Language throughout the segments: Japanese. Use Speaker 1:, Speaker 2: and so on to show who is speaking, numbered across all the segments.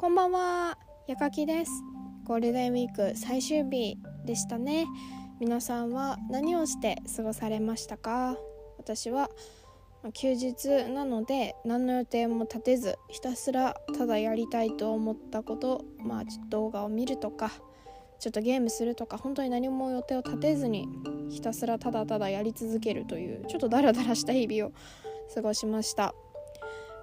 Speaker 1: こんばんは、やかきです。ゴールデンウィーク最終日でしたね。皆さんは何をして過ごされましたか？私は休日なので何の予定も立てずひたすらただやりたいと思ったことまあちょっと動画を見るとかちょっとゲームするとか本当に何も予定を立てずにひたすらただただやり続けるというちょっとダラダラした日々を過ごしました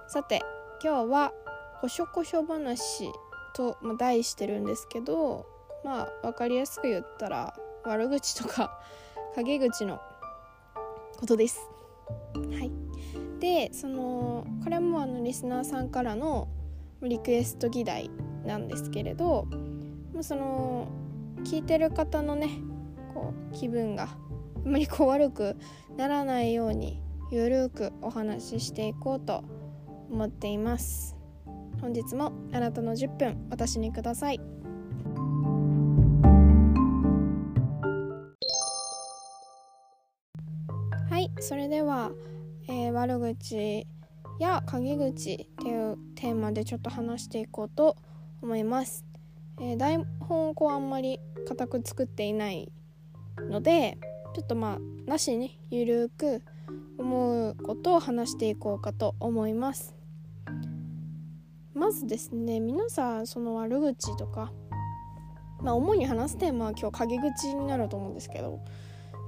Speaker 1: さて今日は「こしょこしょ話」と、まあ、題してるんですけどまあ分かりやすく言ったら悪口とか 陰口のことです。はい。でそのこれもあのリスナーさんからのリクエスト議題なんですけれどその聞いてる方のねこう気分があまりこう悪くならないようにゆるくお話ししていこうと思っています。本日もあなたの10分私にください。はいそれでは、えー、悪口や陰口っていうテーマでちょっと話していこうと思います、えー、台本をこうあんまり固く作っていないのでちょっとまあなしにゆるく思うことを話していこうかと思います。まずですね皆さんその悪口とかまあ主に話すテーマは今日陰口になると思うんですけど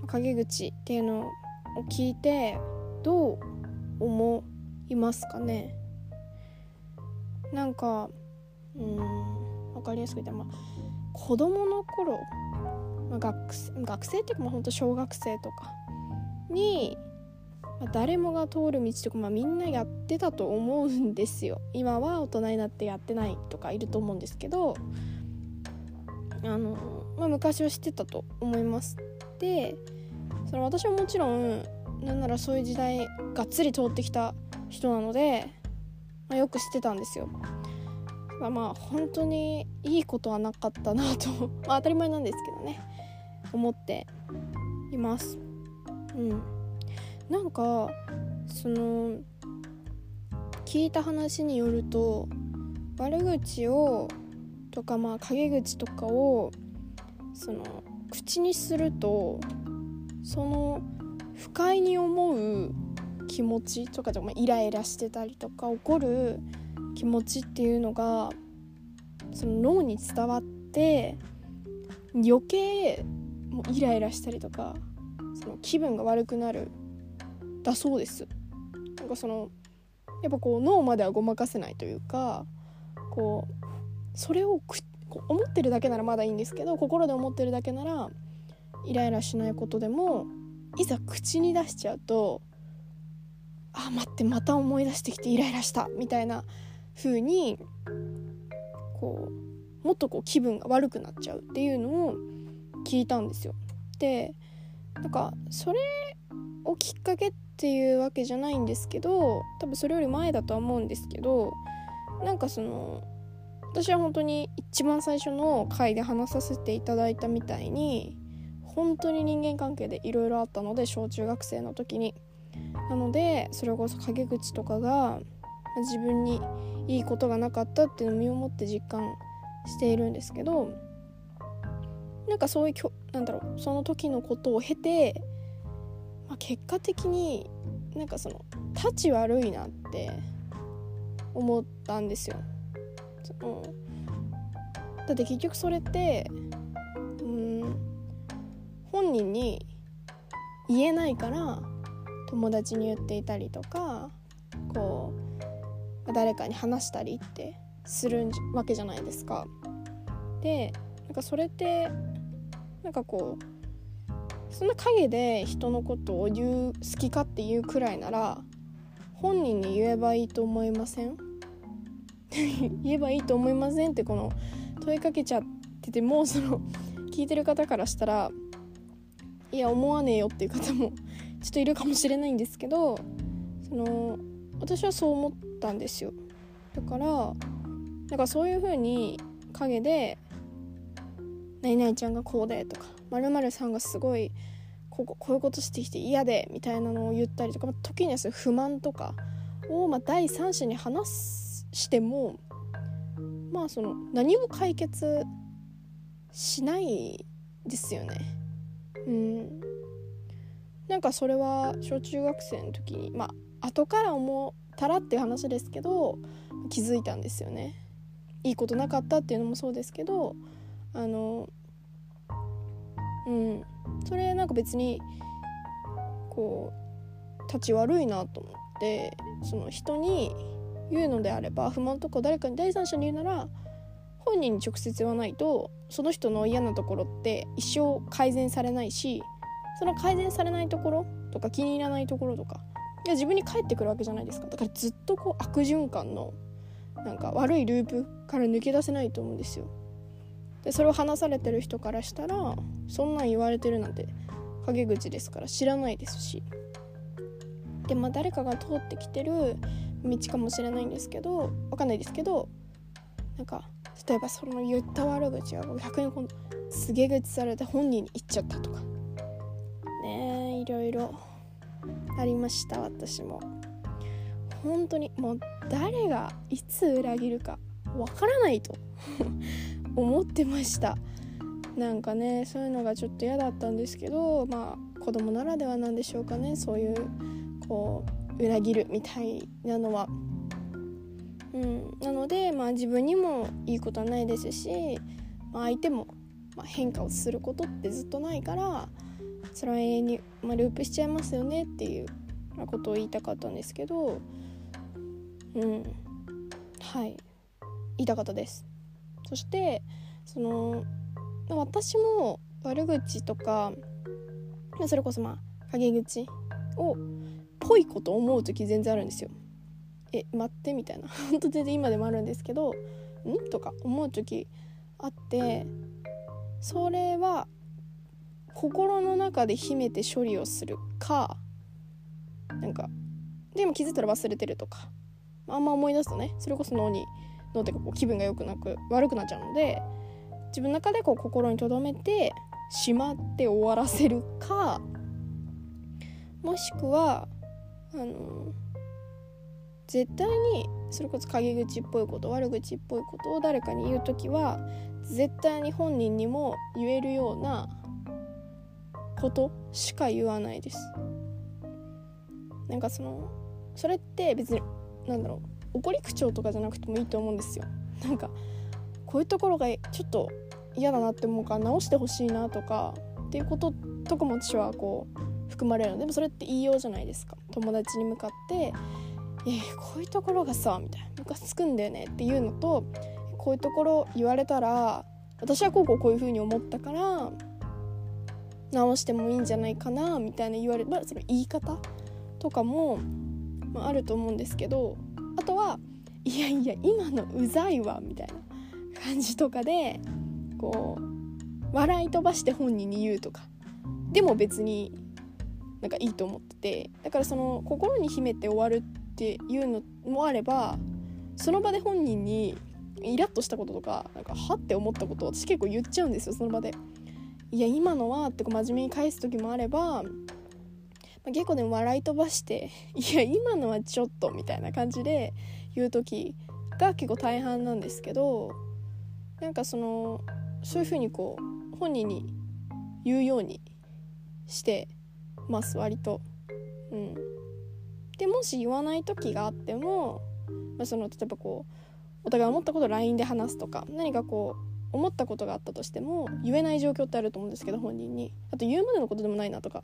Speaker 1: 陰口っていうのを聞いてどう思いますかね？なんかうん分かりやすく言ってまあ子供の頃、まあ、学学生っていうかまあ本当小学生とかにまあ、誰もが通る道とか、まあ、みんなやってたと思うんですよ。今は大人になってやってないとかいると思うんですけどあの、まあ、昔は知ってたと思います。でその私はもちろんなんならそういう時代がっつり通ってきた人なので、まあ、よく知ってたんですよ。まあ本当にいいことはなかったなと まあ当たり前なんですけどね。思っています。うん。なんかその聞いた話によると悪口をとかまあ陰口とかをその口にするとその不快に思う気持ちとかでもイライラしてたりとか怒る気持ちっていうのがその脳に伝わって余計もうイライラしたりとかその気分が悪くなるだそうですなんかそのやっぱこう脳まではごまかせないというかこうそれをこう思ってるだけならまだいいんですけど心で思ってるだけならイライラしないことでもいざ口に出しちゃうとあ待ってまた思い出してきてイライラしたみたいな風にこうもっとこう気分が悪くなっちゃうっていうのを聞いたんですよ。でなんかそれをきっかけっていうわけじゃないんですけど多分それより前だとは思うんですけどなんかその私は本当に一番最初の回で話させていただいたみたいに本当に人間関係でいろいろあったので小中学生の時に。なのでそれこそ陰口とかが自分にいいことがなかったっていうのを身をもって実感しているんですけどなんかそういうなんだろうその時のことを経て、結果的になんかその立ち悪いなって思ったんですよ。そのだって結局それってうん本人に言えないから友達に言っていたりとかこう誰かに話したりってするわけじゃないですか。でなんかそれってなんかこうそんな陰で人のことを言う好きかっていうくらいなら本人に言えばいいと思いません？言えばいいと思いませんってこの問いかけちゃっててもうその聞いてる方からしたらいや思わねえよっていう方も ちょっといるかもしれないんですけどその私はそう思ったんですよ。だからなんかそういう風に陰で「何々ちゃんがこうで」とか「さんがすごいこここういうことしてきて嫌で」みたいなのを言ったりとか、まあ、時には不満とかを、まあ、第三者に話してもまあその何も解決しないですよね。うん。なんかそれは小中学生の時にまあ後から思ったらっていう話ですけど気づいたんですよね。いいことなかったっていうのもそうですけどあのうん。それなんか別にこう立ち悪いなと思ってその人に言うのであれば不満とか誰かに第三者に言うなら本人に直接言わないとその人の嫌なところって一生改善されないしその改善されないところとか気に入らないところとかいや自分に返ってくるわけじゃないですか。だからずっとこう悪循環のなんか悪いループから抜け出せないと思うんですよ。でそれを話されてる人からしたらそんなん言われてるなんて陰口ですから知らないですし。でまあ誰かが通ってきてる道かもしれないんですけどわかんないですけどなんか例えばその言った悪口が逆に今度告げ口されて本人に言っちゃったとか。ねえいろいろありました私も。本当にもう誰がいつ裏切るかわからないと。思ってました。なんかねそういうのがちょっと嫌だったんですけどまあ子供ならではなんでしょうかね。そういうこう裏切るみたいなのは。うん、なので、まあ、自分にもいいことはないですし、まあ、相手も、まあ、変化をすることってずっとないからそれは永遠に、まあ、ループしちゃいますよねっていうことを言いたかったんですけどうん。はい。言いたかったです。そしてその私も悪口とかそれこそまあ陰口をぽいこと思う時全然あるんですよ。え待ってみたいな。ほんと全然今でもあるんですけどん？とか思う時あってそれは心の中で秘めて処理をするかなんかでも気づいたら忘れてるとかあんま思い出すとねそれこそ脳に脳ってかこう気分が良くなく悪くなっちゃうので自分の中でこう心に留めてしまって終わらせるかもしくはあの絶対にそれこそ陰口っぽいこと悪口っぽいことを誰かに言う時は絶対に本人にも言えるようなことしか言わないです。なんかそのそれって別になんだろう怒り口調とかじゃなくてもいいと思うんですよ。なんかこういうところがちょっと嫌だなって思うから直してほしいなとかっていうこととかも私はこう含まれるのでもそれって言いようじゃないですか。友達に向かって「えこういうところがさ」みたいな「ムカつくんだよね」っていうのとこういうところ言われたら私はこうこうこういうふうに思ったから直してもいいんじゃないかなみたいな言わればその言い方とかも、まあ、あると思うんですけどあとはいやいや今のうざいわみたいな感じとかでこう笑い飛ばして本人に言うとかでも別になんかいいと思っててだからその心に秘めて終わるっていうのもあればその場で本人にイラッとしたこととかなんかはって思ったことを私結構言っちゃうんですよその場で。いや今のはってこう真面目に返す時もあれば、結構でも笑い飛ばして いや今のはちょっとみたいな感じで言う時が結構大半なんですけどなんかそのそういうふうにこう本人に言うようにしてます割と。うん、でもし言わない時があっても、まあ、その例えばこうお互い思ったことを LINE で話すとか何かこう思ったことがあったとしても言えない状況ってあると思うんですけど本人にあと言うまでのことでもないなとか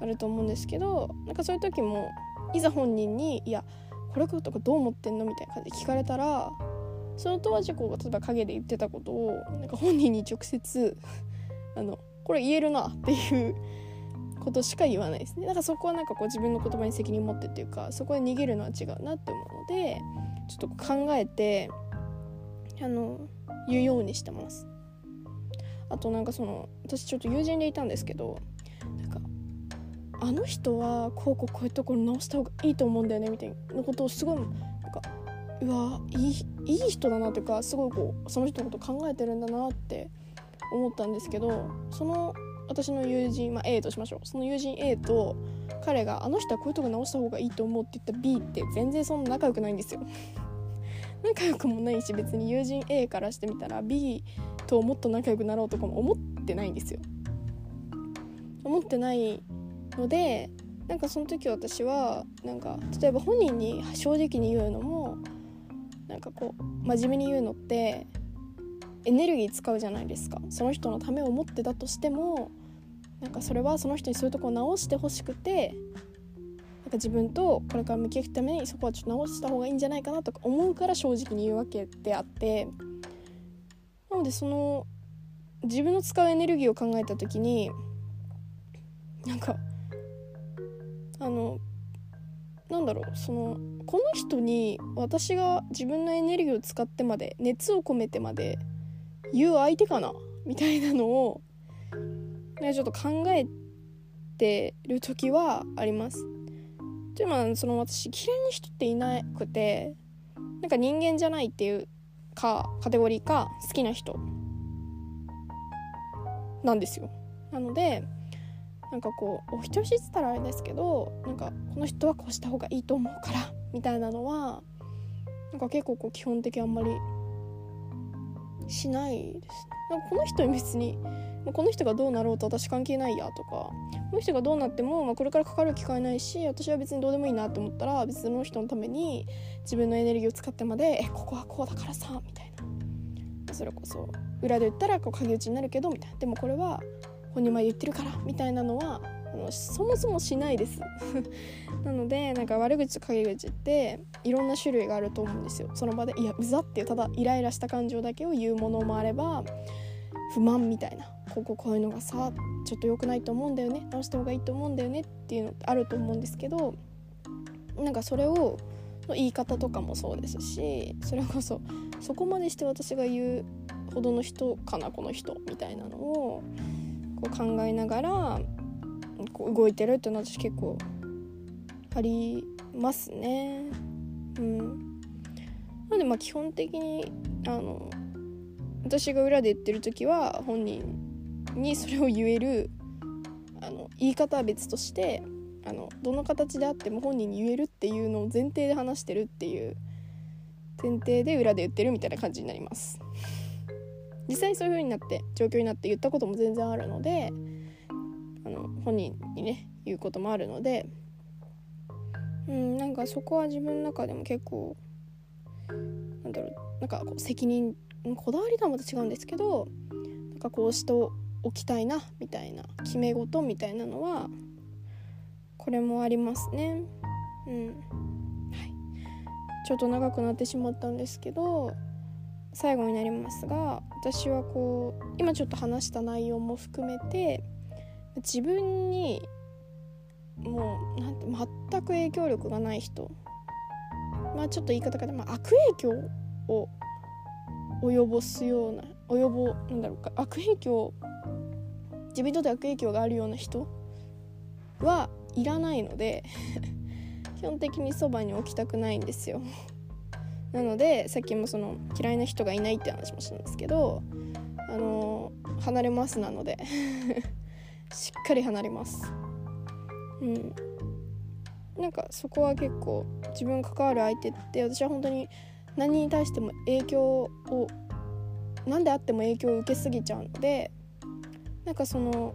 Speaker 1: あると思うんですけどなんかそういう時もいざ本人に「いやこれとかどう思ってんの?」みたいな感じで聞かれたらその当時こう例えば陰で言ってたことをなんか本人に直接 あのこれ言えるなっていう ことしか言わないですねだからそこはなんかこう自分の言葉に責任を持ってっていうかそこで逃げるのは違うなって思うのでちょっと考えてあの言うようにしてますあとなんかその私ちょっと友人でいたんですけどなんかあの人はこうこうこういうところ直した方がいいと思うんだよねみたいなことをすごいなんかうわいいいい人だなというかすごいこうその人のこと考えてるんだなって思ったんですけどその私の友人、まあ、A としましょう。その友人 A と彼があの人はこういうとこ直した方がいいと思うって言った B って全然そんな仲良くないんですよ。仲良くもないし別に友人 A からしてみたら B ともっと仲良くなろうとかも思ってないんですよ。思ってないのでなんかその時私はなんか例えば本人に正直に言うのもなんかこう真面目に言うのってエネルギー使うじゃないですか。その人のためを思ってたとしてもなんかそれはその人にそういうとこを直してほしくてなんか自分とこれから向き合うためにそこはちょっと直した方がいいんじゃないかなとか思うから正直に言うわけであってなのでその自分の使うエネルギーを考えた時になんかあのなんだろうそのこの人に私が自分のエネルギーを使ってまで熱を込めてまで言う相手かなみたいなのをね、ちょっと考えてる時はあります。というのはその私嫌いな人っていなくてなんか人間じゃないっていうかカテゴリーか好きな人なんですよ。なのでなんかこうお人よしっつったらあれですけどなんかこの人はこうした方がいいと思うから みたいなのはなんか結構こう基本的あんまりしないです。なんかこの人に別にこの人がどうなろうと私関係ないやとかこの人がどうなっても、まあ、これからかかる機会ないし私は別にどうでもいいなって思ったら別の人のために自分のエネルギーを使ってまで「えここはこうだからさ」みたいなそれこそ裏で言ったらこう影打ちになるけどみたいなでもこれは本人前言ってるからみたいなのはあのそもそもしないです。なのでなんか悪口と陰口っていろんな種類があると思うんですよ。その場でいやうざっていうただイライラした感情だけを言うものもあれば不満みたいな。こここういうのがさちょっと良くないと思うんだよね。直した方がいいと思うんだよねっていうのってあると思うんですけどなんかそれをの言い方とかもそうですしそれこそそこまでして私が言うほどの人かなこの人みたいなのをこう考えながらこう動いてるっていうのは私結構ありますね。うん、なのでまあ基本的にあの私が裏で言ってる時は本人にそれを言えるあの言い方は別としてあのどの形であっても本人に言えるっていうのを前提で話してるっていう前提で裏で言ってるみたいな感じになります実際そういう風になって状況になって言ったことも全然あるのであの本人にね言うこともあるのでうんなんかそこは自分の中でも結構なんだろうなんかこう責任こだわりとはまた違うんですけどなんかこうしておきたいなみたいな決め事みたいなのはこれもありますね。うん、ちょっと長くなってしまったんですけど最後になりますが私はこう今ちょっと話した内容も含めて自分にもうなんて全く影響力がない人。まあちょっと言い方から、まあ、悪影響を及ぼすような及ぼなんだろうか。悪影響自分にとって悪影響があるような人はいらないので 基本的にそばに置きたくないんですよ。なのでさっきもその嫌いな人がいないって話もしたんですけどあの離れますなので しっかり離れます。うん。なんかそこは結構自分関わる相手って私は本当に何に対しても影響を何であっても影響を受けすぎちゃうのでなんかその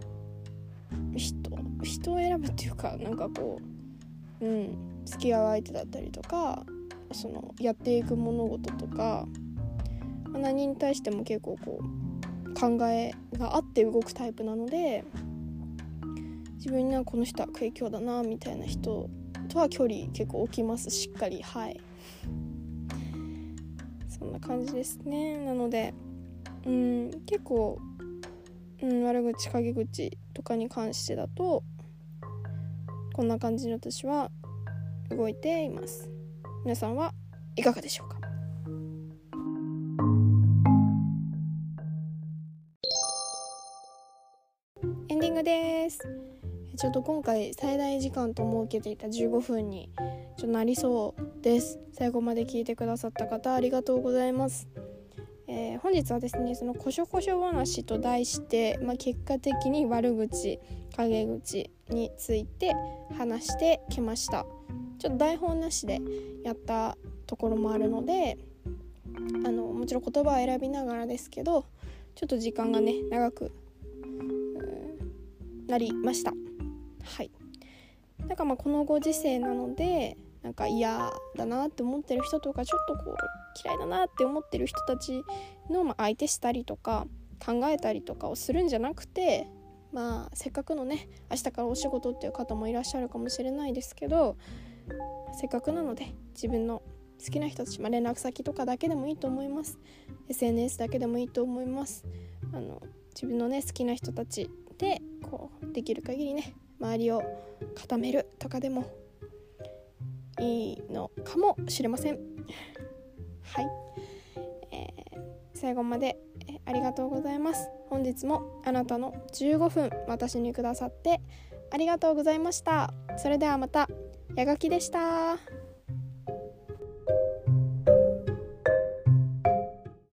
Speaker 1: 人人を選ぶっていうかなんかこううん付き合う相手だったりとかそのやっていく物事とか、何に対しても結構こう考えがあって動くタイプなので自分にはこの人は影響だなみたいな人とは距離結構置きます。しっかり。はい。そんな感じですね。なのでうん結構、うん、悪口陰口とかに関してだとこんな感じに私は動いています。皆さんはいかがでしょうか？エンディングです。ちょっと今回最大時間と設けていた15分にちょっとなりそうです。最後まで聞いてくださった方ありがとうございます。えー、本日はですねそのこしょこしょ話と題して、まあ、結果的に悪口陰口について話してきました。ちょっと台本なしでやったところもあるのであのもちろん言葉を選びながらですけどちょっと時間がね長くなりました。はい。なんかまあこのご時世なのでなんか嫌だなって思ってる人とかちょっとこう嫌いだなって思ってる人たちのま相手したりとか考えたりとかをするんじゃなくてまあせっかくのね明日からお仕事っていう方もいらっしゃるかもしれないですけどせっかくなので自分の好きな人たち、まあ、連絡先とかだけでもいいと思います。SNS だけでもいいと思います。あの自分のね好きな人たちでこうできる限りね周りを固めるとかでもいいのかもしれません。はい、えー、最後まで、ありがとうございます。本日もあなたの15分私にくださってありがとうございました。それではまた。やがきでした。